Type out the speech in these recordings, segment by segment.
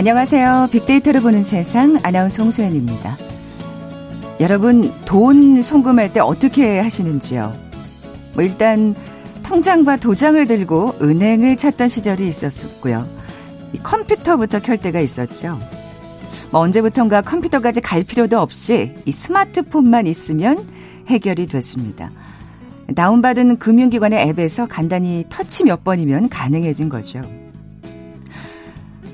안녕하세요. 빅데이터를 보는 세상 아나운서 홍소연입니다. 여러분, 돈 송금할 때 어떻게 하시는지요? 뭐 일단 통장과 도장을 들고 은행을 찾던 시절이 있었고요. 컴퓨터부터 켤 때가 있었죠. 뭐 언제부턴가 컴퓨터까지 갈 필요도 없이 이 스마트폰만 있으면 해결이 됐습니다. 다운받은 금융기관의 앱에서 간단히 터치 몇 번이면 가능해진 거죠.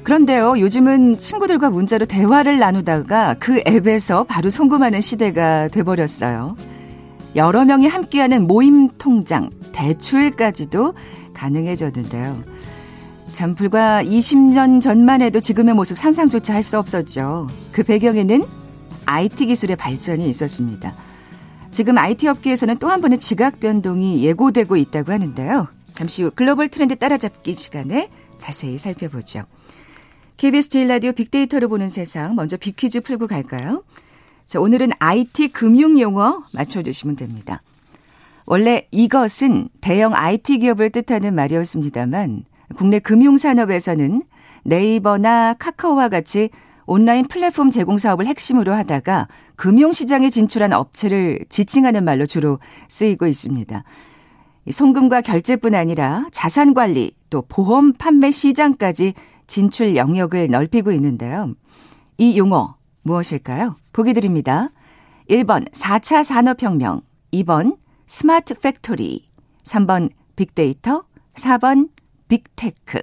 그런데요, 요즘은 친구들과 문자로 대화를 나누다가 그 앱에서 바로 송금하는 시대가 돼버렸어요. 여러 명이 함께하는 모임 통장, 대출까지도 가능해졌는데요. 참 불과 20년 전만 해도 지금의 모습 상상조차 할 수 없었죠. 그 배경에는 IT 기술의 발전이 있었습니다. 지금 IT 업계에서는 또 한 번의 지각 변동이 예고되고 있다고 하는데요. 잠시 후 글로벌 트렌드 따라잡기 시간에 자세히 살펴보죠. KBS 제일 라디오 빅데이터를 보는 세상 먼저 빅퀴즈 풀고 갈까요? 자, 오늘은 IT 금융 용어 맞춰주시면 됩니다. 원래 이것은 대형 IT 기업을 뜻하는 말이었습니다만 국내 금융 산업에서는 네이버나 카카오와 같이 온라인 플랫폼 제공 사업을 핵심으로 하다가 금융 시장에 진출한 업체를 지칭하는 말로 주로 쓰이고 있습니다. 송금과 결제뿐 아니라 자산 관리 또 보험 판매 시장까지 진출 영역을 넓히고 있는데요. 이 용어 무엇일까요? 보기 드립니다. 1번 4차 산업혁명, 2번 스마트 팩토리, 3번 빅데이터, 4번 빅테크.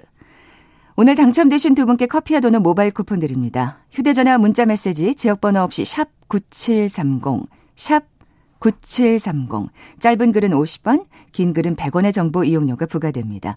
오늘 당첨되신 두 분께 커피와 도넛 모바일 쿠폰 드립니다. 휴대전화 문자 메시지 지역번호 없이 샵 9730, 샵 9730. 짧은 글은 50원, 긴 글은 100원의 정보 이용료가 부과됩니다.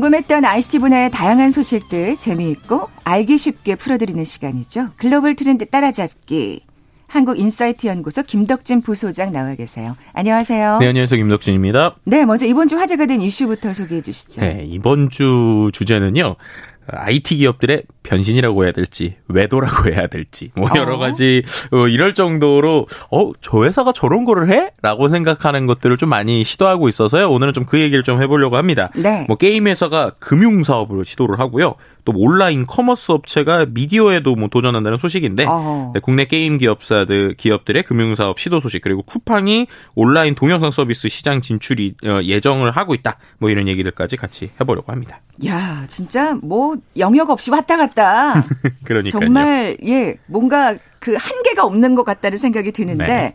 궁금했던 ICT 분야의 다양한 소식들 재미있고 알기 쉽게 풀어드리는 시간이죠. 글로벌 트렌드 따라잡기. 한국인사이트 연구소 김덕진 부소장 나와 계세요. 안녕하세요. 네, 안녕하세요. 김덕진입니다. 네, 먼저 이번 주 화제가 된 이슈부터 소개해 주시죠. 네, 이번 주 주제는요. IT 기업들의 변신이라고 해야 될지 외도라고 해야 될지 뭐 여러 어. 가지 어, 이럴 정도로 어 저 회사가 저런 거를 해?라고 생각하는 것들을 좀 많이 시도하고 있어서요. 오늘은 좀 그 얘기를 좀 해보려고 합니다. 네. 뭐 게임 회사가 금융 사업으로 시도를 하고요. 또 온라인 커머스 업체가 미디어에도 뭐 도전한다는 소식인데 네, 국내 게임 기업사들 기업들의 금융 사업 시도 소식 그리고 쿠팡이 온라인 동영상 서비스 시장 진출이 어, 예정을 하고 있다. 뭐 이런 얘기들까지 같이 해보려고 합니다. 야, 진짜 뭐 영역 없이 왔다 갔다. 그러니까 정말 예 뭔가 그 한계가 없는 것 같다는 생각이 드는데. 네.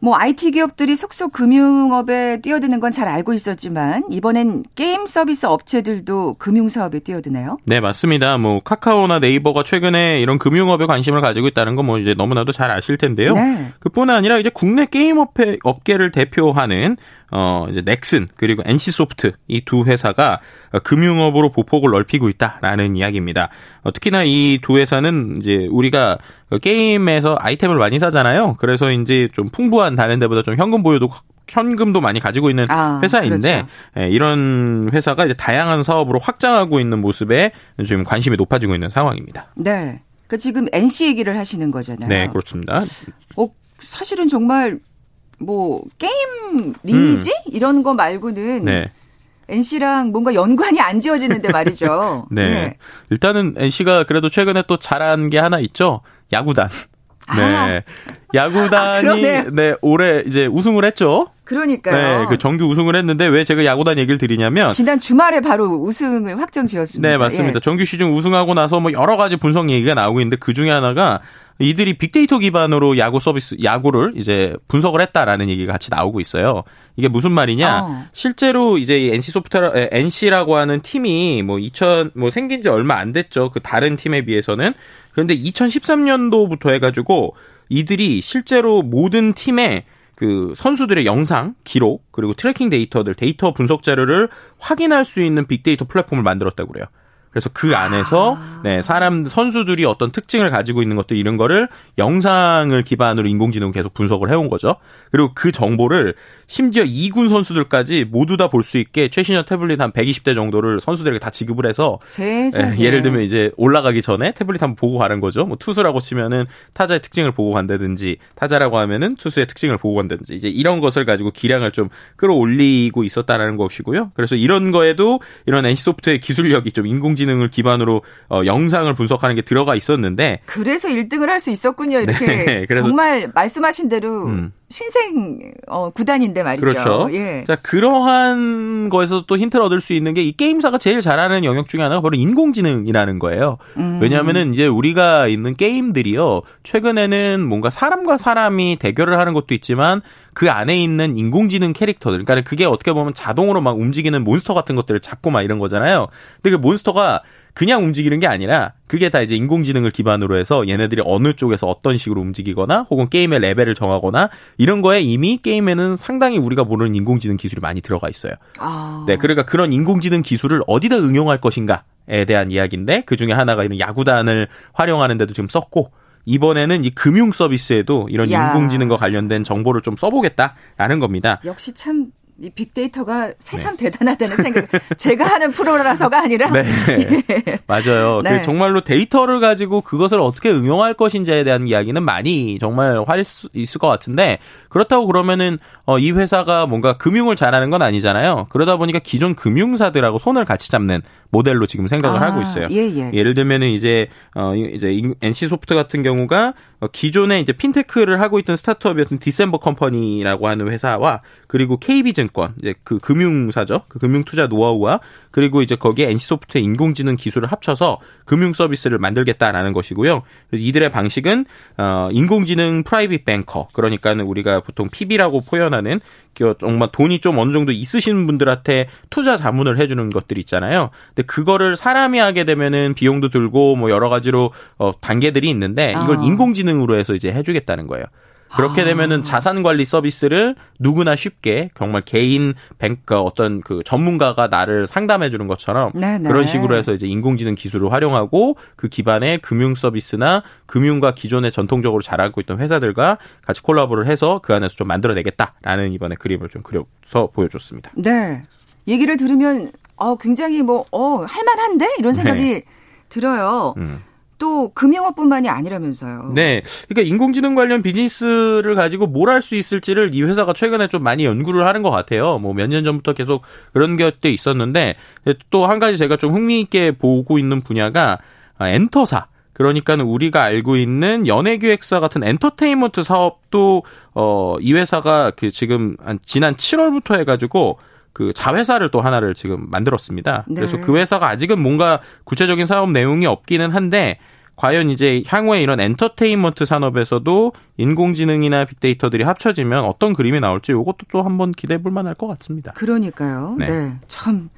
뭐 IT 기업들이 속속 금융업에 뛰어드는 건 잘 알고 있었지만 이번엔 게임 서비스 업체들도 금융 사업에 뛰어드네요. 네, 맞습니다. 뭐 카카오나 네이버가 최근에 이런 금융업에 관심을 가지고 있다는 건 뭐 이제 너무나도 잘 아실 텐데요. 네. 그뿐 아니라 이제 국내 게임 업계, 업계를 대표하는 어 이제 넥슨 그리고 NC소프트 이 두 회사가 금융업으로 보폭을 넓히고 있다라는 이야기입니다. 어, 특히나 이 두 회사는 이제 우리가 게임에서 아이템을 많이 사잖아요. 그래서 이제 좀 풍부한 다른 데보다 좀 현금 보유도 현금도 많이 가지고 있는 아, 회사인데 그렇죠. 예, 이런 회사가 이제 다양한 사업으로 확장하고 있는 모습에 지금 관심이 높아지고 있는 상황입니다. 네. 그 지금 NC 얘기를 하시는 거잖아요. 네, 그렇습니다. 어, 사실은 정말 뭐 게임 리니지 음. 이런 거 말고는 네. NC랑 뭔가 연관이 안 지어지는데 말이죠. 네. 네. 일단은 NC가 그래도 최근에 또 잘한 게 하나 있죠. 야구단. 네. 아. 야구단이 아, 네 올해 이제 우승을 했죠. 그러니까요. 네, 그 정규 우승을 했는데 왜 제가 야구단 얘기를 드리냐면 지난 주말에 바로 우승을 확정 지었습니다. 네, 맞습니다. 예. 정규 시즌 우승하고 나서 뭐 여러 가지 분석 얘기가 나오고 있는데 그 중에 하나가 이들이 빅데이터 기반으로 야구 서비스 야구를 이제 분석을 했다라는 얘기가 같이 나오고 있어요. 이게 무슨 말이냐? 어. 실제로 이제 NC 소프트라 NC라고 하는 팀이 뭐 2000 뭐 생긴 지 얼마 안 됐죠. 그 다른 팀에 비해서는. 그런데 2013년도부터 해 가지고 이들이 실제로 모든 팀의 그 선수들의 영상, 기록, 그리고 tracking 데이터들, 데이터 분석 자료를 확인할 수 있는 빅데이터 플랫폼을 만들었다고 그래요. 그래서 그 안에서 아. 네, 사람 선수들이 어떤 특징을 가지고 있는 것도 이런 거를 영상을 기반으로 인공지능 계속 분석을 해온 거죠. 그리고 그 정보를 심지어 2군 선수들까지 모두 다 볼 수 있게 최신형 태블릿 한 120대 정도를 선수들에게 다 지급을 해서 예, 예를 들면 이제 올라가기 전에 태블릿 한번 보고 가는 거죠. 뭐 투수라고 치면은 타자의 특징을 보고 간다든지 타자라고 하면은 투수의 특징을 보고 간다든지 이제 이런 것을 가지고 기량을 좀 끌어올리고 있었다라는 것이고요. 그래서 이런 거에도 이런 NC소프트의 기술력이 좀 인공지능 을 기반으로 어, 영상을 분석하는 게 들어가 있었는데 그래서 1등을 할 수 있었군요. 이렇게 네, 정말 말씀하신 대로 음. 신생 어, 구단인데 말이죠. 그렇죠. 예. 자 그러한 거에서 또 힌트를 얻을 수 있는 게 이 게임사가 제일 잘하는 영역 중에 하나가 바로 인공지능이라는 거예요. 음. 왜냐하면은 이제 우리가 있는 게임들이요 최근에는 뭔가 사람과 사람이 대결을 하는 것도 있지만 그 안에 있는 인공지능 캐릭터들, 그러니까 그게 어떻게 보면 자동으로 막 움직이는 몬스터 같은 것들을 잡고 막 이런 거잖아요. 근데 그 몬스터가 그냥 움직이는 게 아니라 그게 다 이제 인공지능을 기반으로 해서 얘네들이 어느 쪽에서 어떤 식으로 움직이거나 혹은 게임의 레벨을 정하거나 이런 거에 이미 게임에는 상당히 우리가 모르는 인공지능 기술이 많이 들어가 있어요. 아. 네, 그러니까 그런 인공지능 기술을 어디다 응용할 것인가에 대한 이야기인데 그 중에 하나가 이런 야구단을 활용하는데도 지금 썼고 이번에는 이 금융 서비스에도 이런 야. 인공지능과 관련된 정보를 좀 써보겠다라는 겁니다. 역시 참 이 빅데이터가 새삼 네. 대단하다는 생각. 제가 하는 프로라서가 아니라. 네. 예. 맞아요. 그 네. 그 정말로 데이터를 가지고 그것을 어떻게 응용할 것인지에 대한 이야기는 많이 정말 할 수 있을 것 같은데 그렇다고 그러면은 어, 이 회사가 뭔가 금융을 잘하는 건 아니잖아요. 그러다 보니까 기존 금융사들하고 손을 같이 잡는 모델로 지금 생각을 아, 하고 있어요. 예, 예. 예를 들면은 이제 어 이제 NC 소프트 같은 경우가 어, 기존에 이제 핀테크를 하고 있던 스타트업이었던 디셈버 컴퍼니라고 하는 회사와 그리고 KB증권 이제 그 금융사죠. 그 금융 투자 노하우와 그리고 이제 거기에 NC소프트의 인공지능 기술을 합쳐서 금융 서비스를 만들겠다라는 것이고요. 그래서 이들의 방식은 어 인공지능 private banker 그러니까는 우리가 보통 PB라고 표현하는 정말 돈이 좀 어느 정도 있으신 분들한테 투자 자문을 해주는 것들 있잖아요. 근데 그거를 사람이 하게 되면은 비용도 들고 뭐 여러 가지로 어 단계들이 있는데 이걸 아. 인공지능 으로 해서 이제 해주겠다는 거예요. 그렇게 아. 되면은 자산 관리 서비스를 누구나 쉽게 정말 개인 뱅크 어떤 그 전문가가 나를 상담해 주는 것처럼 네네. 네. 그런 식으로 해서 이제 인공지능 기술을 활용하고 그 기반의 금융 서비스나 금융과 기존에 전통적으로 잘 알고 있던 회사들과 같이 콜라보를 해서 그 안에서 좀 만들어 내겠다라는 이번에 그림을 좀 그려서 보여줬습니다. 네. 얘기를 들으면 어 굉장히 뭐 어 할만한데 이런 생각이 네. 들어요. 음. 또 금융업뿐만이 아니라면서요. 네. 그러니까 인공지능 관련 비즈니스를 가지고 뭘 할 수 있을지를 이 회사가 최근에 좀 많이 연구를 하는 것 같아요. 뭐 몇 년 전부터 계속 그런 것도 있었는데 또 한 가지 제가 좀 흥미있게 보고 있는 분야가 엔터사. 그러니까 는 우리가 알고 있는 연예기획사 같은 엔터테인먼트 사업도 어 이 회사가 그 지금 지난 7월부터 해가지고 그 자회사를 또 하나를 지금 만들었습니다. 네. 그래서 그 회사가 아직은 뭔가 구체적인 사업 내용이 없기는 한데 과연 이제 향후에 이런 엔터테인먼트 산업에서도 인공지능이나 빅데이터들이 합쳐지면 어떤 그림이 나올지 이것도 또 한번 기대해 볼 만할 것 같습니다. 그러니까요. 네. 네. 참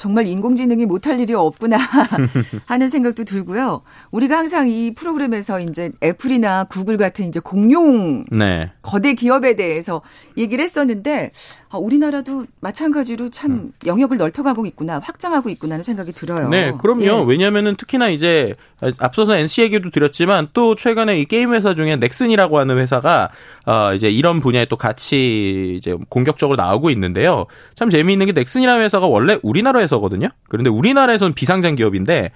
정말 인공지능이 못할 일이 없구나 하는 생각도 들고요. 우리가 항상 이 프로그램에서 이제 애플이나 구글 같은 이제 공룡 네. 거대 기업에 대해서 얘기를 했었는데 아, 우리나라도 마찬가지로 참 음. 영역을 넓혀가고 있구나, 확장하고 있구나 하는 생각이 들어요. 네, 그럼요. 예. 왜냐하면은 특히나 이제 앞서서 NC 얘기도 드렸지만 또 최근에 이 게임 회사 중에 넥슨이라고 하는 회사가 어 이제 이런 분야에 또 같이 이제 공격적으로 나오고 있는데요. 참 재미있는 게 넥슨이라는 회사가 원래 우리나라에서 거든요. 그런데 우리나라에서는 비상장 기업인데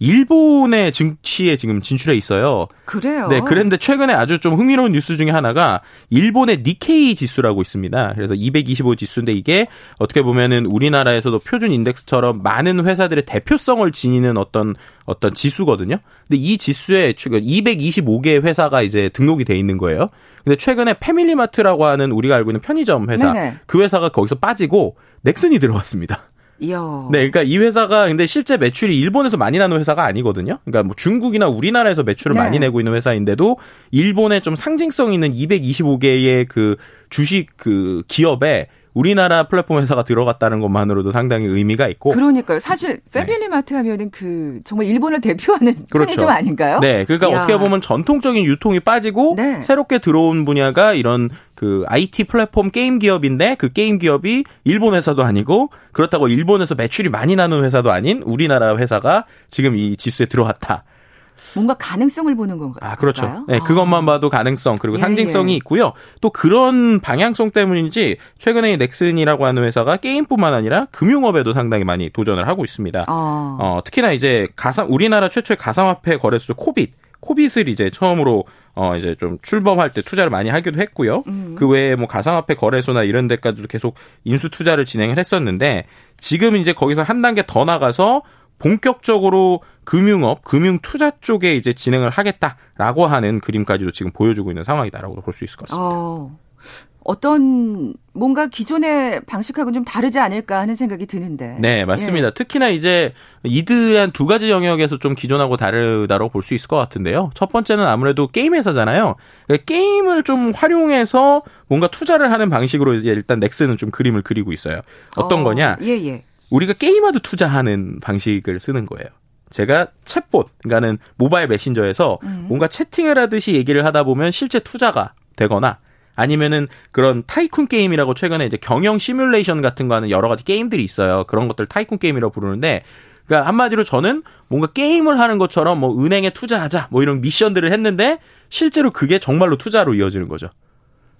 일본의 증시에 지금 진출해 있어요. 그래요? 네, 그런데 최근에 아주 좀 흥미로운 뉴스 중에 하나가 일본의 니케이 지수라고 있습니다. 그래서 225 지수인데 이게 어떻게 보면은 우리나라에서도 표준 인덱스처럼 많은 회사들의 대표성을 지니는 어떤 어떤 지수거든요. 근데 이 지수에 최근 225개의 회사가 이제 등록이 돼 있는 거예요. 근데 최근에 패밀리마트라고 하는 우리가 알고 있는 편의점 회사 네네. 그 회사가 거기서 빠지고 넥슨이 들어왔습니다. 이야. 네, 그러니까 이 회사가 근데 실제 매출이 일본에서 많이 나는 회사가 아니거든요. 그러니까 뭐 중국이나 우리나라에서 매출을 네. 많이 내고 있는 회사인데도 일본에 좀 상징성 있는 225개의 그 주식 그 기업에 우리나라 플랫폼 회사가 들어갔다는 것만으로도 상당히 의미가 있고. 그러니까요. 사실 패밀리마트 네. 하면은 그 정말 일본을 대표하는 그렇죠. 편의점 아닌가요? 네, 그러니까 이야. 어떻게 보면 전통적인 유통이 빠지고 네. 새롭게 들어온 분야가 이런 그 IT 플랫폼 게임 기업인데 그 게임 기업이 일본 회사도 아니고 그렇다고 일본에서 매출이 많이 나는 회사도 아닌 우리나라 회사가 지금 이 지수에 들어왔다. 뭔가 가능성을 보는 건가요? 아, 그렇죠. 네, 그것만 아. 봐도 가능성 그리고 예, 상징성이 예. 있고요. 또 그런 방향성 때문인지 최근에 넥슨이라고 하는 회사가 게임뿐만 아니라 금융업에도 상당히 많이 도전을 하고 있습니다. 아. 어, 특히나 이제 가상 우리나라 최초의 가상화폐 거래소죠 코빗 코빗을 이제 처음으로 어 이제 좀 출범할 때 투자를 많이 하기도 했고요. 음. 그 외에 뭐 가상화폐 거래소나 이런 데까지도 계속 인수 투자를 진행을 했었는데 지금 이제 거기서 한 단계 더 나가서 본격적으로 금융업, 금융 투자 쪽에 이제 진행을 하겠다라고 하는 그림까지도 지금 보여주고 있는 상황이다라고 볼수 있을 것 같습니다. 어, 어떤 뭔가 기존의 방식하고는 좀 다르지 않을까 하는 생각이 드는데. 네, 맞습니다. 예. 특히나 이제 이들의 한두 가지 영역에서 좀 기존하고 다르다고 볼 수 있을 것 같은데요. 첫 번째는 아무래도 게임 회사잖아요. 그러니까 게임을 좀 활용해서 뭔가 투자를 하는 방식으로 이제 일단 넥슨은 좀 그림을 그리고 있어요. 어떤 어, 거냐? 예, 예. 우리가 게임하듯 투자하는 방식을 쓰는 거예요. 제가 챗봇, 그러니까는 모바일 메신저에서 음. 뭔가 채팅을 하듯이 얘기를 하다 보면 실제 투자가 되거나 아니면은 그런 tycoon 게임이라고 최근에 이제 경영 시뮬레이션 같은 거 하는 여러 가지 게임들이 있어요. 그런 것들 tycoon 게임이라고 부르는데 그러니까 한마디로 저는 뭔가 게임을 하는 것처럼 뭐 은행에 투자하자 뭐 이런 미션들을 했는데 실제로 그게 정말로 투자로 이어지는 거죠.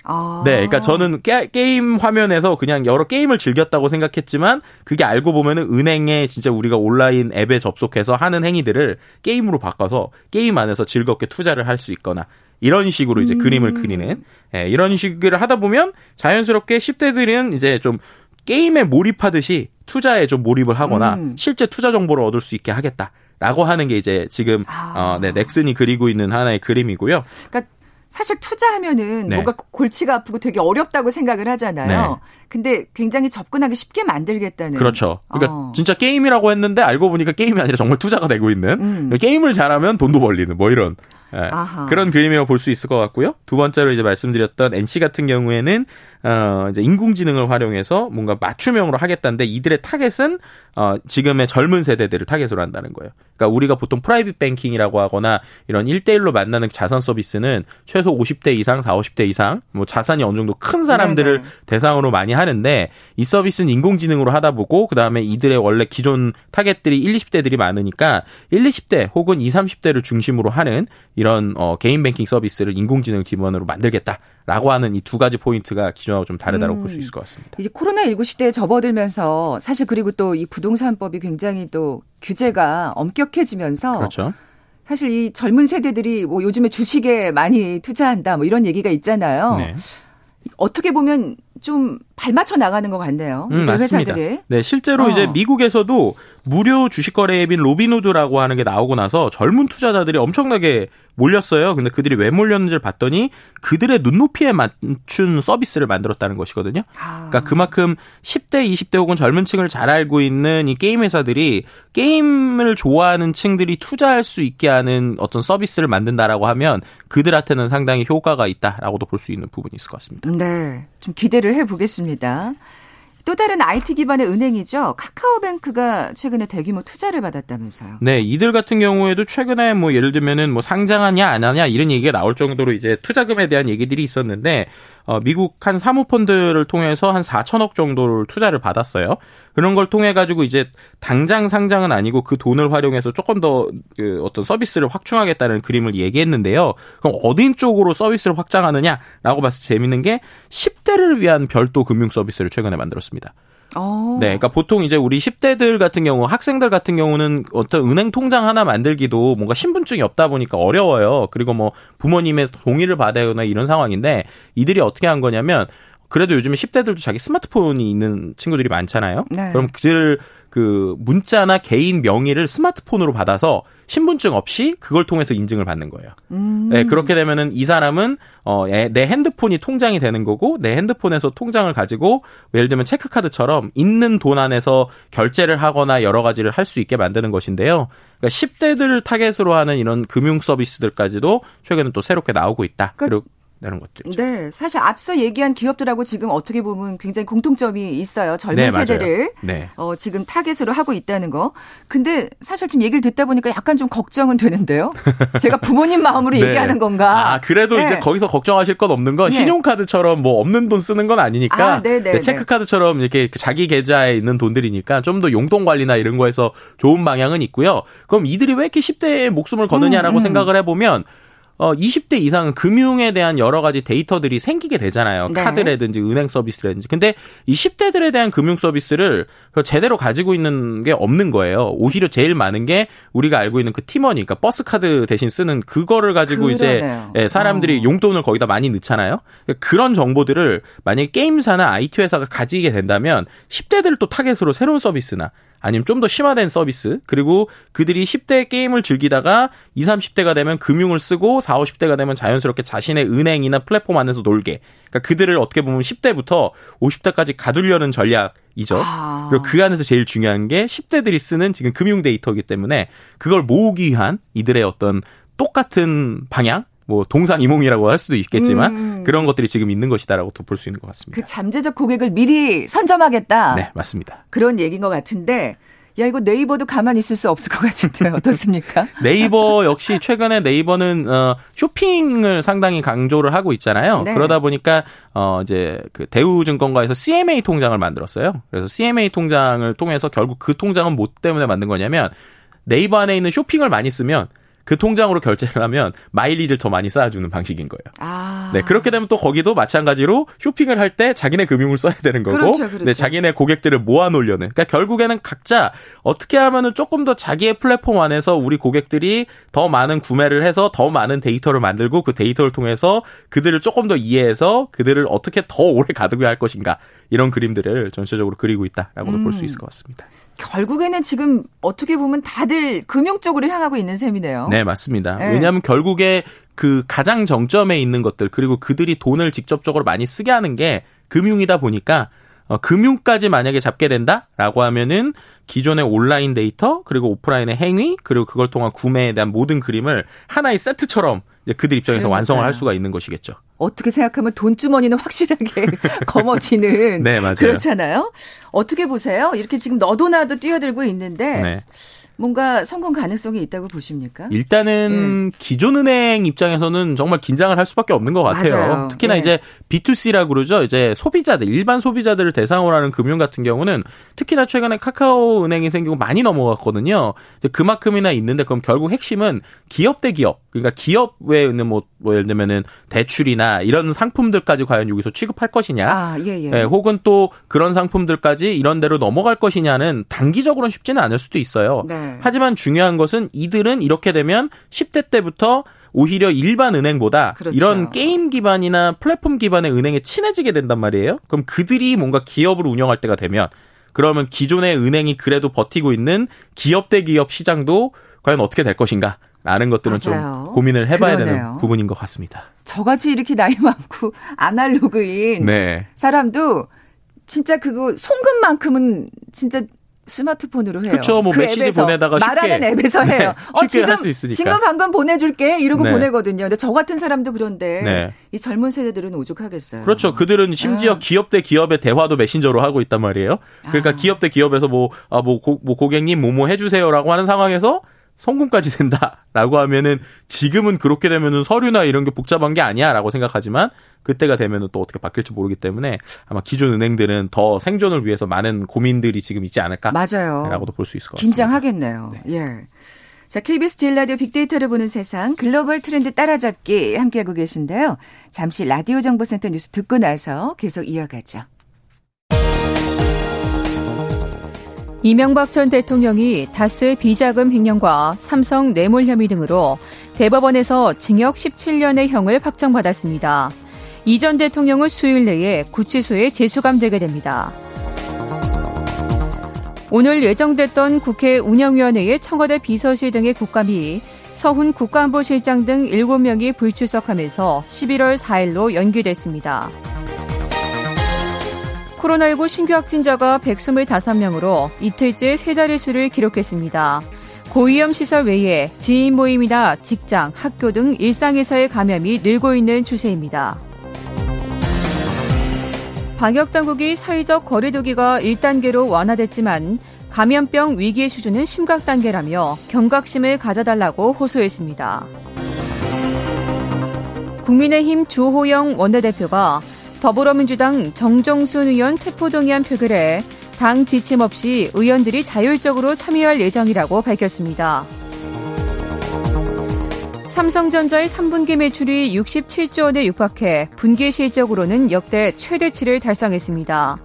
아. 네, 그러니까 저는 게, 임 화면에서 그냥 여러 게임을 즐겼다고 생각했지만 그게 알고 보면은 은행에 진짜 우리가 온라인 앱에 접속해서 하는 행위들을 게임으로 바꿔서 게임 안에서 즐겁게 투자를 할 수 있거나 이런 식으로 이제 음. 그림을 그리는 예, 이런 식을 하다 보면 자연스럽게 10대들은 이제 좀 게임에 몰입하듯이 투자에 좀 몰입을 하거나 음. 실제 투자 정보를 얻을 수 있게 하겠다 라고 하는 게 이제 지금 아. 어, 네, 넥슨이 그리고 있는 하나의 그림이고요. 그러니까 사실 투자하면은 네. 뭔가 골치가 아프고 되게 어렵다고 생각을 하잖아요. 네. 근데 굉장히 접근하기 쉽게 만들겠다는. 그렇죠. 그러니까 어. 진짜 게임이라고 했는데 알고 보니까 게임이 아니라 정말 투자가 되고 있는. 음. 게임을 잘하면 돈도 벌리는 뭐 이런. 네. 그런 그림이라고 볼 수 있을 것 같고요. 두 번째로 이제 말씀드렸던 NC 같은 경우에는 어 이제 인공지능을 활용해서 뭔가 맞춤형으로 하겠다는데 이들의 타겟은 어 지금의 젊은 세대들을 타겟으로 한다는 거예요. 그러니까 우리가 보통 private banking이라고 하거나 이런 1대1로 만나는 자산 서비스는 최소 50대 이상, 40, 50대 이상 뭐 자산이 어느 정도 큰 사람들을 네네. 대상으로 많이 하는데 이 서비스는 인공지능으로 하다 보고 그다음에 이들의 원래 기존 타겟들이 1, 20대들이 많으니까 1, 20대 혹은 2, 30대를 중심으로 하는 이런 어 개인 뱅킹 서비스를 인공지능 기반으로 만들겠다. 라고 하는 이 두 가지 포인트가 기존하고 좀 다르다고 음, 볼수 있을 것 같습니다. 이제 코로나 19 시대에 접어들면서 사실 그리고 또 이 부동산법이 굉장히 또 규제가 엄격해지면서 그렇죠. 사실 이 젊은 세대들이 뭐 요즘에 주식에 많이 투자한다 뭐 이런 얘기가 있잖아요. 네. 어떻게 보면 좀 발맞춰 나가는 것 같네요. 음, 맞습니다. 회사들이. 네, 실제로 어. 이제 미국에서도 무료 주식 거래 앱인 로비노드라고 하는 게 나오고 나서 젊은 투자자들이 엄청나게 몰렸어요. 근데 그들이 왜 몰렸는지를 봤더니 그들의 눈높이에 맞춘 서비스를 만들었다는 것이거든요. 아. 그러니까 그만큼 10대, 20대 혹은 젊은 층을 잘 알고 있는 이 게임 회사들이 게임을 좋아하는 층들이 투자할 수 있게 하는 어떤 서비스를 만든다라고 하면 그들한테는 상당히 효과가 있다라고도 볼 수 있는 부분이 있을 것 같습니다. 네. 좀 기대를 해 보겠습니다. 또 다른 IT 기반의 은행이죠. 카카오뱅크가 최근에 대규모 투자를 받았다면서요. 네, 이들 같은 경우에도 최근에 뭐 예를 들면은 뭐 상장하냐 안 하냐 이런 얘기가 나올 정도로 이제 투자금에 대한 얘기들이 있었는데 어, 미국 한 사모펀드를 통해서 한 4천억 정도를 투자를 받았어요. 그런 걸 통해 가지고 이제 당장 상장은 아니고 그 돈을 활용해서 조금 더 그 어떤 서비스를 확충하겠다는 그림을 얘기했는데요. 그럼 어딘 쪽으로 서비스를 확장하느냐라고 봤을 때 재밌는 게 10대를 위한 별도 금융 서비스를 최근에 만들었습니다. 어. 네, 그러니까 보통 이제 우리 10대들 같은 경우, 학생들 같은 경우는 어떤 은행 통장 하나 만들기도 뭔가 신분증이 없다 보니까 어려워요. 그리고 뭐 부모님의 동의를 받아야 하나 이런 상황인데 이들이 어떻게 한 거냐면 그래도 요즘에 10대들도 자기 스마트폰이 있는 친구들이 많잖아요. 네. 그럼 그들 그 문자나 개인 명의를 스마트폰으로 받아서 신분증 없이 그걸 통해서 인증을 받는 거예요. 음. 네, 그렇게 되면은 이 사람은 어, 내 핸드폰이 통장이 되는 거고 내 핸드폰에서 통장을 가지고 예를 들면 체크카드처럼 있는 돈 안에서 결제를 하거나 여러 가지를 할 수 있게 만드는 것인데요. 그러니까 10대들을 타겟으로 하는 이런 금융 서비스들까지도 최근에 또 새롭게 나오고 있다. 그러니까 그리고 되는 것들. 네, 사실 앞서 얘기한 기업들하고 지금 어떻게 보면 굉장히 공통점이 있어요. 젊은 네, 세대를 네. 어, 지금 타겟으로 하고 있다는 거. 근데 사실 지금 얘기를 듣다 보니까 약간 좀 걱정은 되는데요. 제가 부모님 마음으로 네. 얘기하는 건가? 아, 그래도 네. 이제 거기서 걱정하실 건 없는 건 네. 신용카드처럼 뭐 없는 돈 쓰는 건 아니니까 아, 네, 네, 체크카드처럼 이렇게 자기 계좌에 있는 돈들이니까 좀 더 용돈 관리나 이런 거에서 좋은 방향은 있고요. 그럼 이들이 왜 이렇게 10대에 목숨을 거느냐라고 음, 음. 생각을 해보면 어 20대 이상은 금융에 대한 여러 가지 데이터들이 생기게 되잖아요. 네. 카드라든지 은행 서비스라든지. 근데 이 10대들에 대한 금융 서비스를 제대로 가지고 있는 게 없는 거예요. 오히려 제일 많은 게 우리가 알고 있는 그 티머니, 그러니까 버스 카드 대신 쓰는 그거를 가지고 그러네요. 이제 예, 사람들이 어. 용돈을 거기다 많이 넣잖아요. 그러니까 그런 정보들을 만약에 게임사나 IT 회사가 가지게 된다면 10대들을 또 타겟으로 새로운 서비스나 아니면 좀 더 심화된 서비스 그리고 그들이 10대 게임을 즐기다가 20, 30대가 되면 금융을 쓰고 40, 50대가 되면 자연스럽게 자신의 은행이나 플랫폼 안에서 놀게 그러니까 그들을 어떻게 보면 10대부터 50대까지 가두려는 전략이죠. 아. 그리고 그 안에서 제일 중요한 게 10대들이 쓰는 지금 금융 데이터이기 때문에 그걸 모으기 위한 이들의 어떤 똑같은 방향 뭐 동상이몽이라고 할 수도 있겠지만 음. 그런 것들이 지금 있는 것이다라고 볼수 있는 것 같습니다. 그 잠재적 고객을 미리 선점하겠다. 네, 맞습니다. 그런 얘기인 것 같은데 야 이거 네이버도 가만히 있을 수 없을 것 같은데 어떻습니까? 네이버 역시 최근에 네이버는 어 쇼핑을 상당히 강조를 하고 있잖아요. 네. 그러다 보니까 어 이제 그 대우증권가에서 CMA 통장을 만들었어요. 그래서 CMA 통장을 통해서 결국 그 통장은 뭐 때문에 만든 거냐면 네이버 안에 있는 쇼핑을 많이 쓰면 그 통장으로 결제를 하면 마일리를 더 많이 쌓아주는 방식인 거예요. 아. 네, 그렇게 되면 또 거기도 마찬가지로 쇼핑을 할 때 자기네 금융을 써야 되는 거고, 그렇죠, 그렇죠. 네, 자기네 고객들을 모아 놓으려는. 그러니까 결국에는 각자 어떻게 하면은 조금 더 자기의 플랫폼 안에서 우리 고객들이 더 많은 구매를 해서 더 많은 데이터를 만들고 그 데이터를 통해서 그들을 조금 더 이해해서 그들을 어떻게 더 오래 가두게 할 것인가 이런 그림들을 전체적으로 그리고 있다라고도 음. 볼수 있을 것 같습니다. 결국에는 지금 어떻게 보면 다들 금융 쪽으로 향하고 있는 셈이네요. 네, 맞습니다. 네. 왜냐하면 결국에 그 가장 정점에 있는 것들 그리고 그들이 돈을 직접적으로 많이 쓰게 하는 게 금융이다 보니까 어, 금융까지 만약에 잡게 된다라고 하면은 기존의 온라인 데이터 그리고 오프라인의 행위 그리고 그걸 통한 구매에 대한 모든 그림을 하나의 세트처럼 그들 입장에서 그러니까요. 완성을 할 수가 있는 것이겠죠. 어떻게 생각하면 돈주머니는 확실하게 검어지는 네, 맞아요. 그렇잖아요. 어떻게 보세요? 이렇게 지금 너도 나도 뛰어들고 있는데 네. 뭔가 성공 가능성이 있다고 보십니까? 일단은 네. 기존 은행 입장에서는 정말 긴장을 할 수밖에 없는 것 같아요. 맞아요. 특히나 네. 이제 B2C라고 그러죠. 이제 소비자들, 일반 소비자들을 대상으로 하는 금융 같은 경우는 특히나 최근에 카카오 은행이 생기고 많이 넘어갔거든요. 그만큼이나 있는데 그럼 결국 핵심은 기업 대 기업. 그러니까 기업에 있는 뭐, 뭐 예를 들면은 대출이나 이런 상품들까지 과연 여기서 취급할 것이냐. 아, 예, 예. 네, 혹은 또 그런 상품들까지 이런 데로 넘어갈 것이냐는 단기적으로는 쉽지는 않을 수도 있어요. 네. 네. 하지만 중요한 것은 이들은 이렇게 되면 10대 때부터 오히려 일반 은행보다 그렇죠. 이런 게임 기반이나 플랫폼 기반의 은행에 친해지게 된단 말이에요. 그럼 그들이 뭔가 기업을 운영할 때가 되면 그러면 기존의 은행이 그래도 버티고 있는 기업 대 기업 시장도 과연 어떻게 될 것인가? 라는 것들은 맞아요. 좀 고민을 해봐야 그러네요. 되는 부분인 것 같습니다. 저같이 이렇게 나이 많고 아날로그인 네. 사람도 진짜 그거 송금만큼은 진짜 스마트폰으로 해요. 그렇죠. 뭐 그 메시지 앱에서, 보내다가 쉽게 말하는 앱에서 네, 해요. 네, 어, 지금 할수 있으니까. 지금 방금 보내줄게 이러고 네. 보내거든요. 근데 저 같은 사람도 그런데 네. 이 젊은 세대들은 오죽하겠어요. 그렇죠. 그들은 심지어 아. 기업 대 기업의 대화도 메신저로 하고 있단 말이에요. 그러니까 아. 기업 대 기업에서 뭐, 아, 뭐, 고, 뭐 고객님 뭐뭐 해주세요라고 하는 상황에서 성공까지 된다라고 하면은 지금은 그렇게 되면은 서류나 이런 게 복잡한 게 아니야라고 생각하지만 그때가 되면은 또 어떻게 바뀔지 모르기 때문에 아마 기존 은행들은 더 생존을 위해서 많은 고민들이 지금 있지 않을까? 맞아요. 라고도 볼 수 있을 것 같습니다. 긴장하겠네요. 네. 예. 자, KBS 제일 라디오 빅데이터를 보는 세상 글로벌 트렌드 따라잡기 함께하고 계신데요. 잠시 라디오 정보센터 뉴스 듣고 나서 계속 이어가죠. 이명박 전 대통령이 다스 비자금 횡령과 삼성 뇌물 혐의 등으로 대법원에서 징역 17년의 형을 확정받았습니다. 이 전 대통령은 수요일 내에 구치소에 재수감되게 됩니다. 오늘 예정됐던 국회 운영위원회의 청와대 비서실 등의 국감이 서훈 국가안보실장 등 7명이 불출석하면서 11월 4일로 연기됐습니다. 코로나19 신규 확진자가 125명으로 이틀째 세 자릿수를 기록했습니다. 고위험 시설 외에 지인 모임이나 직장, 학교 등 일상에서의 감염이 늘고 있는 추세입니다. 방역 당국이 사회적 거리두기가 1단계로 완화됐지만 감염병 위기 수준은 심각 단계라며 경각심을 가져달라고 호소했습니다. 국민의힘 주호영 원내대표가 더불어민주당 정정순 의원 체포동의안 표결에 당 지침 없이 의원들이 자율적으로 참여할 예정이라고 밝혔습니다. 삼성전자의 3분기 매출이 67조 원에 육박해 분기 실적으로는 역대 최대치를 달성했습니다.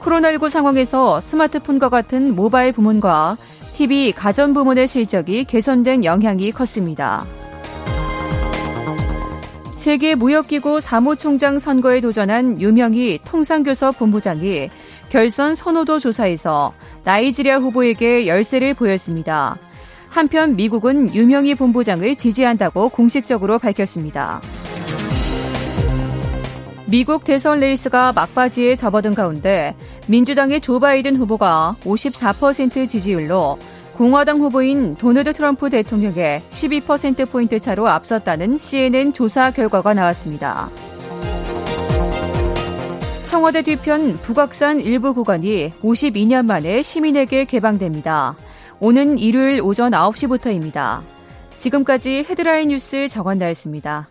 코로나19 상황에서 스마트폰과 같은 모바일 부문과 TV 가전 부문의 실적이 개선된 영향이 컸습니다. 세계 무역기구 사무총장 선거에 도전한 유명희 통상교섭 본부장이 결선 선호도 조사에서 나이지리아 후보에게 열세를 보였습니다. 한편 미국은 유명희 본부장을 지지한다고 공식적으로 밝혔습니다. 미국 대선 레이스가 막바지에 접어든 가운데 민주당의 조 바이든 후보가 54% 지지율로 공화당 후보인 도널드 트럼프 대통령의 12%포인트 차로 앞섰다는 CNN 조사 결과가 나왔습니다. 청와대 뒤편 북악산 일부 구간이 52년 만에 시민에게 개방됩니다. 오는 일요일 오전 9시부터입니다. 지금까지 헤드라인 뉴스 정원 나였습니다.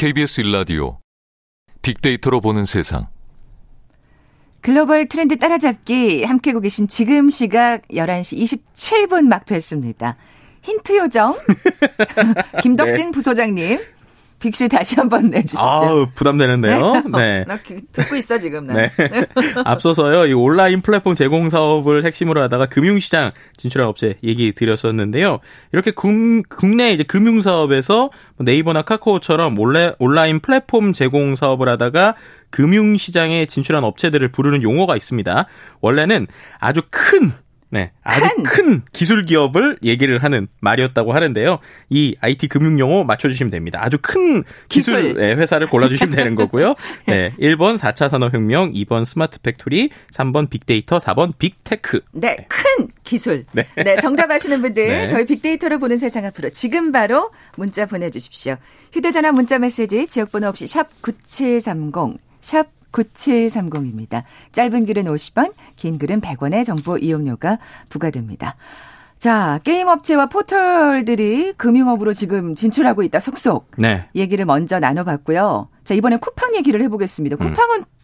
KBS 일라디오 빅데이터로 보는 세상. 글로벌 트렌드 따라잡기 함께고 계신 지금 시각 11시 27분 막 됐습니다. 힌트 요정 김덕진 네. 부소장님 빅시 다시 한번 내주시죠. 아 부담되는데요. 네. 네. 나 듣고 있어 지금. 네. 네. 앞서서요, 이 온라인 플랫폼 제공 사업을 핵심으로 하다가 금융시장 진출한 업체 얘기 드렸었는데요. 이렇게 국, 국내 이제 금융 사업에서 뭐 네이버나 카카오처럼 온라, 온라인 플랫폼 제공 사업을 하다가 금융시장에 진출한 업체들을 부르는 용어가 있습니다. 원래는 아주 큰 네, 아주 큰. 큰 기술 기업을 얘기를 하는 말이었다고 하는데요. 이 IT 금융 용어 맞춰주시면 됩니다. 아주 큰 기술, 기술. 네, 회사를 골라주시면 되는 거고요. 네, 1번 4차 산업혁명, 2번 smart factory, 3번 빅데이터, 4번 big tech. 네, 네. 큰 기술. 네. 네, 정답 아시는 분들 네. 저희 빅데이터를 보는 세상 앞으로 지금 바로 문자 보내주십시오. 휴대전화 문자 메시지 지역번호 없이 샵 9730, 샵 9730입니다. 짧은 글은 50원, 긴 글은 100원의 정보 이용료가 부과됩니다. 자, 게임 업체와 포털들이 금융업으로 지금 진출하고 있다 속속. 네. 얘기를 먼저 나눠봤고요. 자, 이번에 쿠팡 얘기를 해보겠습니다. 음. 쿠팡은 음.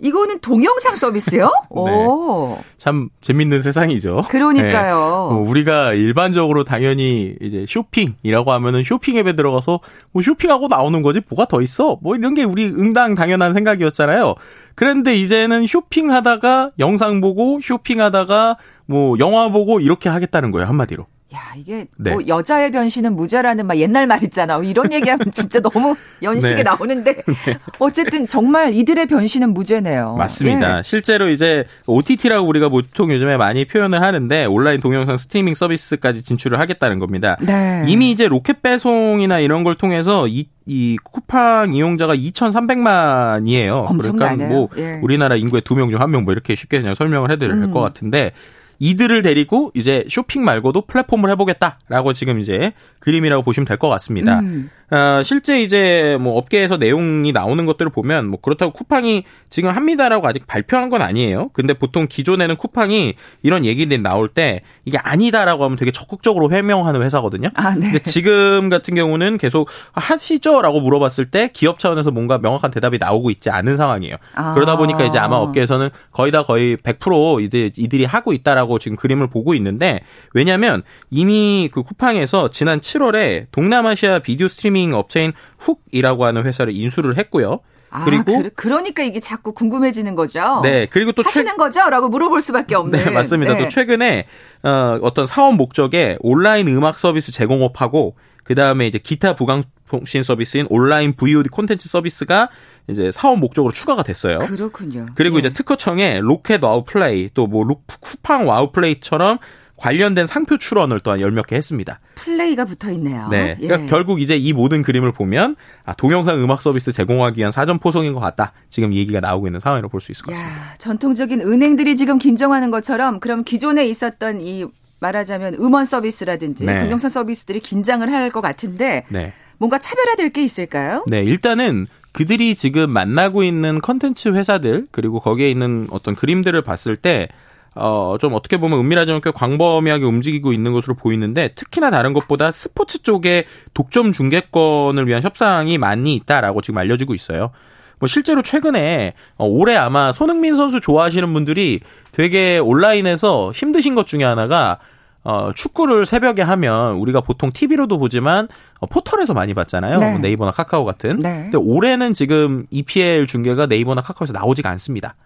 이거는 동영상 서비스요? 네. 오. 참 재밌는 세상이죠. 그러니까요. 네. 뭐 우리가 일반적으로 당연히 이제 쇼핑이라고 하면은 쇼핑 앱에 들어가서 뭐 쇼핑하고 나오는 거지 뭐가 더 있어? 뭐 이런 게 우리 응당 당연한 생각이었잖아요. 그런데 이제는 쇼핑하다가 영상 보고 쇼핑하다가 뭐 영화 보고 이렇게 하겠다는 거예요, 한마디로. 야, 이게 네. 뭐 여자의 변신은 무죄라는 막 옛날 말 있잖아. 이런 얘기하면 진짜 너무 연식이 네. 나오는데 네. 어쨌든 정말 이들의 변신은 무죄네요. 맞습니다. 예. 실제로 이제 OTT라고 우리가 보통 요즘에 많이 표현을 하는데 온라인 동영상 스트리밍 서비스까지 진출을 하겠다는 겁니다. 네. 이미 이제 로켓 배송이나 이런 걸 통해서 이, 이 쿠팡 이용자가 2,300만이에요. 엄청 그러니까 많아요. 뭐 예. 우리나라 인구의 두 명 중 한 명 뭐 이렇게 쉽게 그냥 설명을 해드릴 음. 것 같은데 이들을 데리고 이제 쇼핑 말고도 플랫폼을 해보겠다라고 지금 이제 그림이라고 보시면 될 것 같습니다. 음. 어, 실제 이제 뭐 업계에서 내용이 나오는 것들을 보면 뭐 그렇다고 쿠팡이 지금 합니다라고 아직 발표한 건 아니에요. 근데 보통 기존에는 쿠팡이 이런 얘기들이 나올 때 이게 아니다라고 하면 되게 적극적으로 해명하는 회사거든요. 아, 네. 근데 지금 같은 경우는 계속 하시죠라고 물어봤을 때 기업 차원에서 뭔가 명확한 대답이 나오고 있지 않은 상황이에요. 아. 그러다 보니까 이제 아마 업계에서는 거의 다 거의 100% 이들 이들이 하고 있다라고 지금 그림을 보고 있는데 왜냐하면 이미 그 쿠팡에서 지난 7월에 동남아시아 비디오 스트리밍 스트리밍 업체인 훅이라고 하는 회사를 인수를 했고요. 아, 그리고 그, 러니까 이게 자꾸 궁금해지는 거죠. 네, 그리고 또 하시는 최... 거죠?라고 물어볼 수밖에 없는. 네, 맞습니다. 네. 또 최근에 어, 어떤 사업 목적에 온라인 음악 서비스 제공업하고 그 다음에 이제 기타 부가통신 서비스인 온라인 VOD 콘텐츠 서비스가 이제 사업 목적으로 추가가 됐어요. 그렇군요. 그리고 예. 이제 특허청에 로켓 와우 플레이 또 뭐 쿠팡 와우 플레이처럼 관련된 상표 출원을 또한 열 몇 개 했습니다. 플레이가 붙어 있네요. 네. 그러니까 예. 결국 이제 이 모든 그림을 보면 아, 동영상 음악 서비스 제공하기 위한 사전 포송인 것 같다. 지금 얘기가 나오고 있는 상황이라고 볼 수 있을 것 같습니다. 야, 전통적인 은행들이 지금 긴장하는 것처럼 그럼 기존에 있었던 이 말하자면 음원 서비스라든지 네. 동영상 서비스들이 긴장을 할 것 같은데 네. 뭔가 차별화될 게 있을까요? 네, 일단은 그들이 지금 만나고 있는 컨텐츠 회사들 그리고 거기에 있는 어떤 그림들을 봤을 때 어, 좀 어떻게 보면 은밀하지 않게 광범위하게 움직이고 있는 것으로 보이는데 특히나 다른 것보다 스포츠 쪽에 독점 중계권을 위한 협상이 많이 있다라고 지금 알려지고 있어요. 뭐 실제로 최근에 어, 올해 아마 손흥민 선수 좋아하시는 분들이 되게 온라인에서 힘드신 것 중에 하나가 어, 축구를 새벽에 하면 우리가 보통 TV로도 보지만 어, 포털에서 많이 봤잖아요. 네. 뭐 네이버나 카카오 같은. 네. 근데 올해는 지금 EPL 중계가 네이버나 카카오에서 나오지가 않습니다.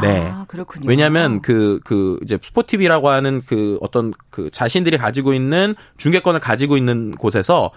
네. 아, 그렇군요. 왜냐하면 그, 그, 이제 스포티비라고 하는 그 어떤 그 자신들이 가지고 있는 중계권을 가지고 있는 곳에서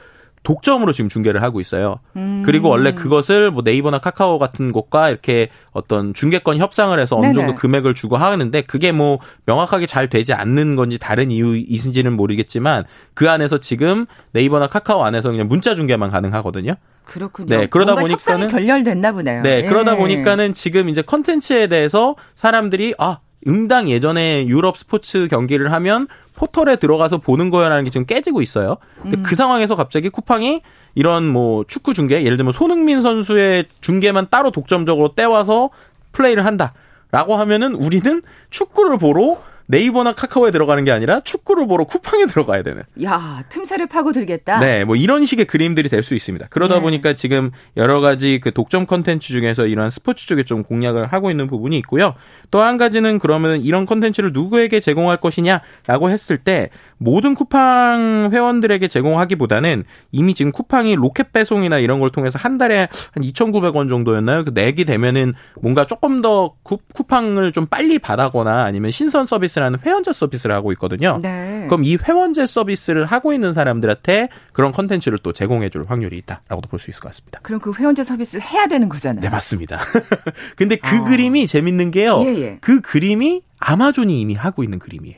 독점으로 지금 중계를 하고 있어요. 음. 그리고 원래 그것을 뭐 네이버나 카카오 같은 곳과 이렇게 어떤 중계권 협상을 해서 어느 정도 네네. 금액을 주고 하는데 그게 뭐 명확하게 잘 되지 않는 건지 다른 이유이신지는 모르겠지만 그 안에서 지금 네이버나 카카오 안에서 그냥 문자 중계만 가능하거든요. 그렇군요. 네, 그러다 보니까는 결렬됐나 보네요. 네, 예. 그러다 보니까는 지금 이제 컨텐츠에 대해서 사람들이 아 응당 예전에 유럽 스포츠 경기를 하면 포털에 들어가서 보는 거야라는 게 지금 깨지고 있어요. 근데 그 음. 그 상황에서 갑자기 쿠팡이 이런 뭐 축구 중계, 예를 들면 손흥민 선수의 중계만 따로 독점적으로 떼와서 플레이를 한다라고 하면은 우리는 축구를 보러 네이버나 카카오에 들어가는 게 아니라 축구를 보러 쿠팡에 들어가야 되는. 야, 틈새를 파고들겠다. 네, 뭐 이런 식의 그림들이 될 수 있습니다. 그러다 네. 보니까 지금 여러 가지 그 독점 컨텐츠 중에서 이러한 스포츠 쪽에 좀 공략을 하고 있는 부분이 있고요. 또 한 가지는 그러면 이런 컨텐츠를 누구에게 제공할 것이냐라고 했을 때 모든 쿠팡 회원들에게 제공하기보다는 이미 지금 쿠팡이 로켓 배송이나 이런 걸 통해서 한 달에 한 2,900원 정도였나요? 그 내게 되면은 뭔가 조금 더 쿠, 쿠팡을 좀 빨리 받거나 아니면 신선 서비스 라는 회원제 서비스를 하고 있거든요. 네. 그럼 이 회원제 서비스를 하고 있는 사람들한테 그런 컨텐츠를 또 제공해 줄 확률이 있다라고도 볼 수 있을 것 같습니다. 그럼 그 회원제 서비스를 해야 되는 거잖아요. 네, 맞습니다. 근데 그 어. 그림이 재밌는 게요. 예, 예. 그 그림이 아마존이 이미 하고 있는 그림이에요.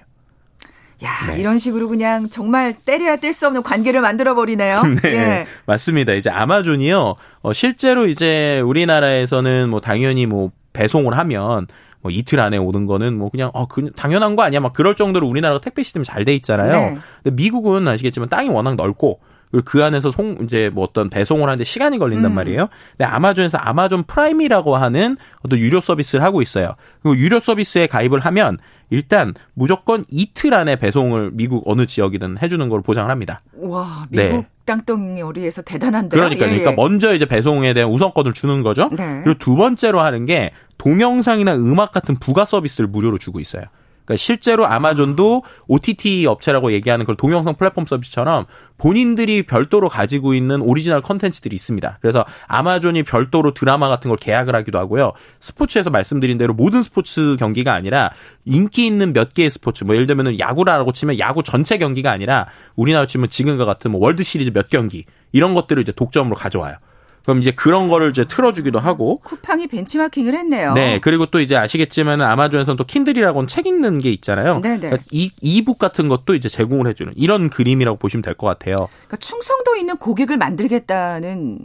야, 네. 이런 식으로 그냥 정말 때려야 뗄 수 없는 관계를 만들어 버리네요. 네, 예. 맞습니다. 이제 아마존이요. 어, 실제로 이제 우리나라에서는 뭐 당연히 뭐 배송을 하면 뭐 이틀 안에 오는 거는 뭐 그냥 어 그, 당연한 거 아니야 막 그럴 정도로 우리나라가 택배 시스템이 잘돼 있잖아요. 네. 근데 미국은 아시겠지만 땅이 워낙 넓고 그리고 그 안에서 송 이제 뭐 어떤 배송을 하는데 시간이 걸린단 음. 말이에요. 근데 아마존에서 아마존 프라임이라고 하는 어떤 유료 서비스를 하고 있어요. 그리고 유료 서비스에 가입을 하면 일단 무조건 이틀 안에 배송을 미국 어느 지역이든 해주는 걸 보장을 합니다. 와 미국 네. 땅덩어리에서 대단한데요. 그러니까, 예, 그러니까 예. 먼저 이제 배송에 대한 우선권을 주는 거죠. 네. 그리고 두 번째로 하는 게 동영상이나 음악 같은 부가 서비스를 무료로 주고 있어요. 그러니까 실제로 아마존도 OTT 업체라고 얘기하는 그런 동영상 플랫폼 서비스처럼 본인들이 별도로 가지고 있는 오리지널 컨텐츠들이 있습니다. 그래서 아마존이 별도로 드라마 같은 걸 계약을 하기도 하고요. 스포츠에서 말씀드린 대로 모든 스포츠 경기가 아니라 인기 있는 몇 개의 스포츠, 뭐 예를 들면 야구라고 치면 야구 전체 경기가 아니라 우리나라 치면 지금과 같은 뭐 월드 시리즈 몇 경기 이런 것들을 이제 독점으로 가져와요. 그럼 이제 그런 거를 이제 틀어주기도 하고. 쿠팡이 벤치마킹을 했네요. 네. 그리고 또 이제 아시겠지만 아마존에서는 또 킨들이라고는 책 읽는 게 있잖아요. 네네. 그러니까 이 e-book 같은 것도 이제 제공을 해주는 이런 그림이라고 보시면 될 것 같아요. 그러니까 충성도 있는 고객을 만들겠다는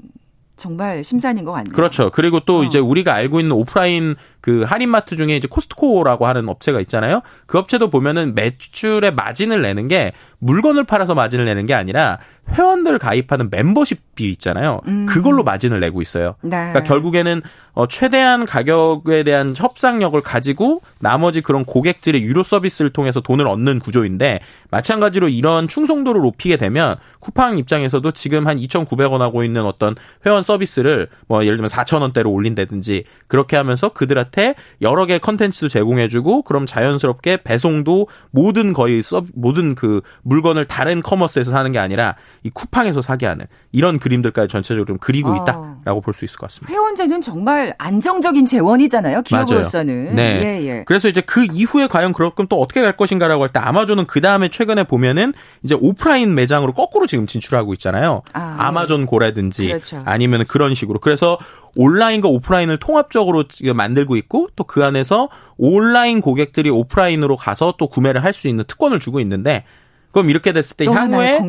정말 심산인 것 같네요. 그렇죠. 그리고 또 어. 이제 우리가 알고 있는 오프라인 그 할인마트 중에 이제 코스트코라고 하는 업체가 있잖아요. 그 업체도 보면은 매출의 마진을 내는 게 물건을 팔아서 마진을 내는 게 아니라 회원들 가입하는 멤버십비 있잖아요. 음. 그걸로 마진을 내고 있어요. 네. 그러니까 결국에는 어 최대한 가격에 대한 협상력을 가지고 나머지 그런 고객들의 유료 서비스를 통해서 돈을 얻는 구조인데 마찬가지로 이런 충성도를 높이게 되면 쿠팡 입장에서도 지금 한 2,900원 하고 있는 어떤 회원 서비스를 뭐 예를 들면 4,000원대로 올린다든지 그렇게 하면서 그들한테 여러 개의 컨텐츠도 제공해주고 그럼 자연스럽게 배송도 모든 거의 서 모든 그 물건을 다른 commerce에서 사는 게 아니라 이 쿠팡에서 사게 하는 이런 그림들까지 전체적으로 좀 그리고 어. 있다라고 볼수 있을 것 같습니다. 회원제는 정말 안정적인 재원이잖아요. 기업으로서는. 네. 예, 예. 그래서 이제 그 이후에 과연 그렇게 또 어떻게 갈 것인가라고 할 때 아마존은 그 다음에 최근에 보면은 이제 오프라인 매장으로 거꾸로 지금 진출하고 있잖아요. 아, 네. 마존 고라든지 그렇죠. 아니면 그런 식으로 그래서 온라인과 오프라인을 통합적으로 만들고 있고 또 그 안에서 온라인 고객들이 오프라인으로 가서 또 구매를 할 수 있는 특권을 주고 있는데 그럼 이렇게 됐을 때 향후에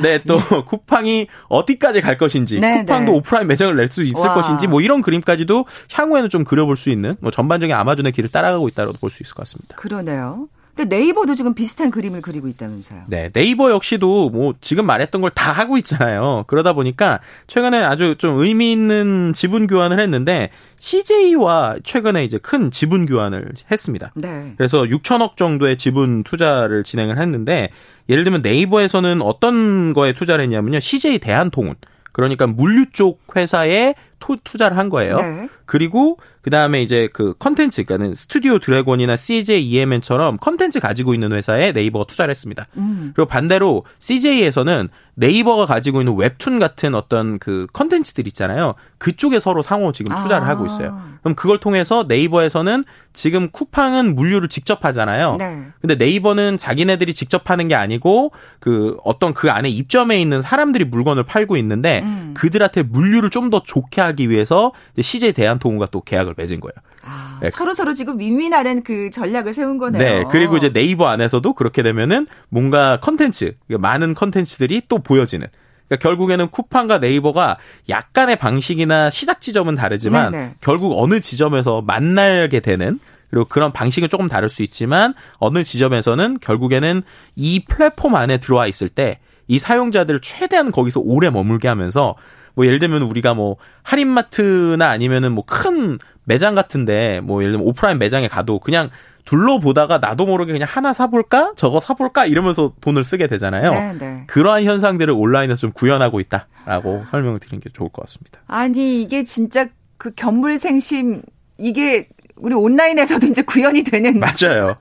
네, 또 예. 쿠팡이 어디까지 갈 것인지 네, 쿠팡도 네. 오프라인 매장을 낼 수 있을 와. 것인지 뭐 이런 그림까지도 향후에는 좀 그려볼 수 있는 뭐 전반적인 아마존의 길을 따라가고 있다고 볼 수 있을 것 같습니다. 그러네요. 근데 네이버도 지금 비슷한 그림을 그리고 있다면서요. 네, 네이버 역시도 뭐 지금 말했던 걸 다 하고 있잖아요. 그러다 보니까 최근에 아주 좀 의미 있는 지분 교환을 했는데 CJ와 최근에 이제 큰 지분 교환을 했습니다. 네. 그래서 6천억 정도의 지분 투자를 진행을 했는데 예를 들면 네이버에서는 어떤 거에 투자를 했냐면요. CJ 대한통운. 그러니까 물류 쪽 회사에 토, 투자를 한 거예요. 네. 그리고 그 다음에 이제 그 컨텐츠, 그러니까는 스튜디오 드래곤이나 CJ ENM처럼 컨텐츠 가지고 있는 회사에 네이버가 투자를 했습니다. 음. 그리고 반대로 CJ에서는 네이버가 가지고 있는 웹툰 같은 어떤 그 컨텐츠들 있잖아요. 그쪽에 서로 상호 지금 투자를 아. 하고 있어요. 그럼 그걸 통해서 네이버에서는 지금 쿠팡은 물류를 직접 하잖아요. 네. 근데 네이버는 자기네들이 직접 하는 게 아니고 그 어떤 그 안에 입점해 있는 사람들이 물건을 팔고 있는데 음. 그들한테 물류를 좀 더 좋게 하기 위해서 CJ 대한통운과 또 계약을 맺은 거예요. 아, 네. 서로 서로 지금 윈윈하는 그 전략을 세운 거네요. 네. 그리고 이제 네이버 안에서도 그렇게 되면은 뭔가 컨텐츠, 많은 컨텐츠들이 또 보여지는. 그러니까 결국에는 쿠팡과 네이버가 약간의 방식이나 시작 지점은 다르지만 네네. 네. 결국 어느 지점에서 만나게 되는 그리고 그런 방식은 조금 다를 수 있지만 어느 지점에서는 결국에는 이 플랫폼 안에 들어와 있을 때 이 사용자들을 최대한 거기서 오래 머물게 하면서 뭐 예를 들면 우리가 뭐 할인마트나 아니면은 뭐 큰 매장 같은데 뭐 예를 들면 오프라인 매장에 가도 그냥 둘러보다가 나도 모르게 그냥 하나 사볼까? 저거 사볼까? 이러면서 돈을 쓰게 되잖아요. 네, 네. 그러한 현상들을 온라인에서 좀 구현하고 있다라고 설명을 드리는 게 좋을 것 같습니다. 아니, 이게 진짜 그 견물생심, 이게 우리 온라인에서도 이제 구현이 되는. 맞아요.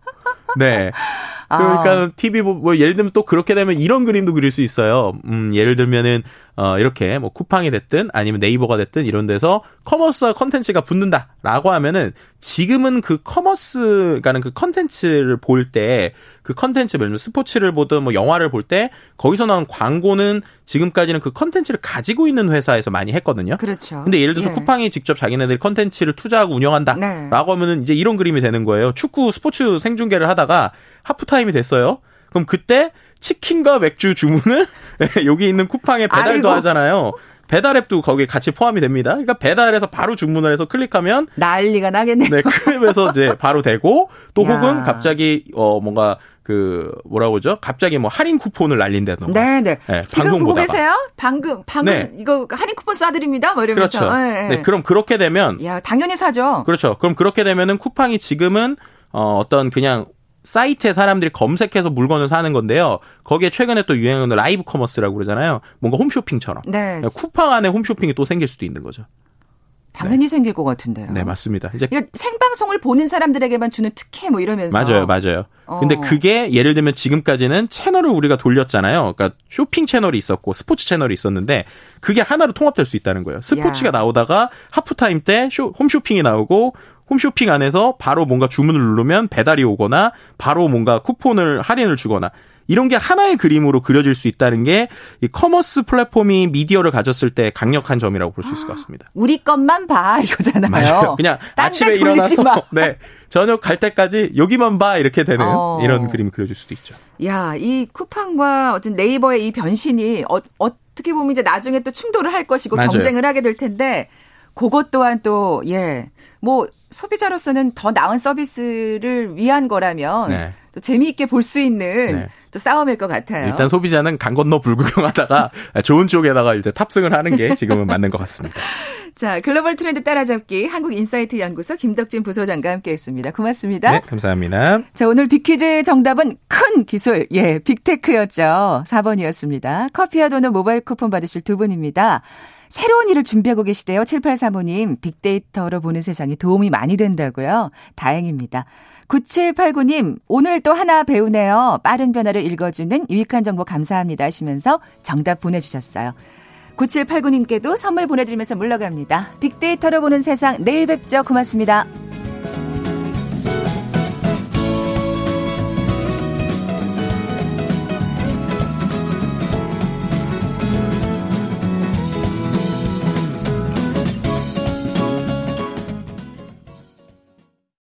네. 그러니까 아. TV 뭐, 뭐 예를 들면 또 그렇게 되면 이런 그림도 그릴 수 있어요. 음, 예를 들면은 어, 이렇게 뭐 쿠팡이 됐든 아니면 네이버가 됐든 이런 데서 커머스와 컨텐츠가 붙는다라고 하면은 지금은 그 커머스, 그러니까 그 컨텐츠를 볼 때 그 컨텐츠, 예를 들면 스포츠를 보든 뭐 영화를 볼 때 거기서 나온 광고는 지금까지는 그 컨텐츠를 가지고 있는 회사에서 많이 했거든요. 그렇죠. 근데 예를 들어서 예. 쿠팡이 직접 자기네들이 컨텐츠를 투자하고 운영한다라고 네. 하면은 이제 이런 그림이 되는 거예요. 축구 스포츠 생중계를 하다가 하프타임이 됐어요. 그럼 그때 치킨과 맥주 주문을 여기 있는 쿠팡에 배달도 아이고. 하잖아요. 배달 앱도 거기에 같이 포함이 됩니다. 그러니까 배달해서 바로 주문을 해서 클릭하면 난리가 나겠네요. 네, 클립에서 이제 바로 되고 또 야. 혹은 갑자기 어 뭔가 그 뭐라고 그러죠? 갑자기 뭐 할인 쿠폰을 날린다던가. 네, 네. 네 지금 보고 보다가. 계세요? 방금 방금 네. 이거 할인 쿠폰 쏴드립니다. 뭐 이러면서. 그렇죠. 네, 네. 그럼 그렇게 되면 야 당연히 사죠. 그렇죠. 그럼 그렇게 되면은 쿠팡이 지금은 어 어떤 그냥 사이트에 사람들이 검색해서 물건을 사는 건데요. 거기에 최근에 또 유행하는 라이브 커머스라고 그러잖아요. 뭔가 홈쇼핑처럼. 네. 쿠팡 안에 홈쇼핑이 또 생길 수도 있는 거죠. 당연히 네. 생길 것 같은데요. 네, 맞습니다. 이제 생방송을 보는 사람들에게만 주는 특혜 뭐 이러면서 맞아요, 맞아요. 어. 근데 그게 예를 들면 지금까지는 채널을 우리가 돌렸잖아요. 그러니까 쇼핑 채널이 있었고 스포츠 채널이 있었는데 그게 하나로 통합될 수 있다는 거예요. 스포츠가 야. 나오다가 하프타임 때 쇼, 홈쇼핑이 나오고 홈쇼핑 안에서 바로 뭔가 주문을 누르면 배달이 오거나 바로 뭔가 쿠폰을 할인을 주거나 이런 게 하나의 그림으로 그려질 수 있다는 게 이 커머스 플랫폼이 미디어를 가졌을 때 강력한 점이라고 볼 수 있을 것 같습니다. 우리 것만 봐 이거잖아요. 맞아요. 그냥 아침에 일어나서 네 저녁 갈 때까지 여기만 봐 이렇게 되는 어. 이런 그림이 그려질 수도 있죠. 야, 이 쿠팡과 어떤 네이버의 이 변신이 어, 어떻게 보면 이제 나중에 또 충돌을 할 것이고 맞아요. 경쟁을 하게 될 텐데 그것 또한 또 예. 뭐 소비자로서는 더 나은 서비스를 위한 거라면 네. 또 재미있게 볼 수 있는 네. 또 싸움일 것 같아요. 일단 소비자는 강 건너 불구경하다가 좋은 쪽에다가 이제 탑승을 하는 게 지금은 맞는 것 같습니다. 자, 글로벌 트렌드 따라잡기 한국인사이트 연구소 김덕진 부소장과 함께했습니다. 고맙습니다. 네, 감사합니다. 자, 오늘 빅퀴즈 정답은 큰 기술, 예, 빅테크였죠. 4번이었습니다. 커피와 도넛 모바일 쿠폰 받으실 두 분입니다. 새로운 일을 준비하고 계시대요. 7835님, 빅데이터로 보는 세상에 도움이 많이 된다고요. 다행입니다. 9789님, 오늘 또 하나 배우네요. 빠른 변화를 읽어주는 유익한 정보 감사합니다 하시면서 정답 보내주셨어요. 9789님께도 선물 보내드리면서 물러갑니다. 빅데이터로 보는 세상 내일 뵙죠. 고맙습니다.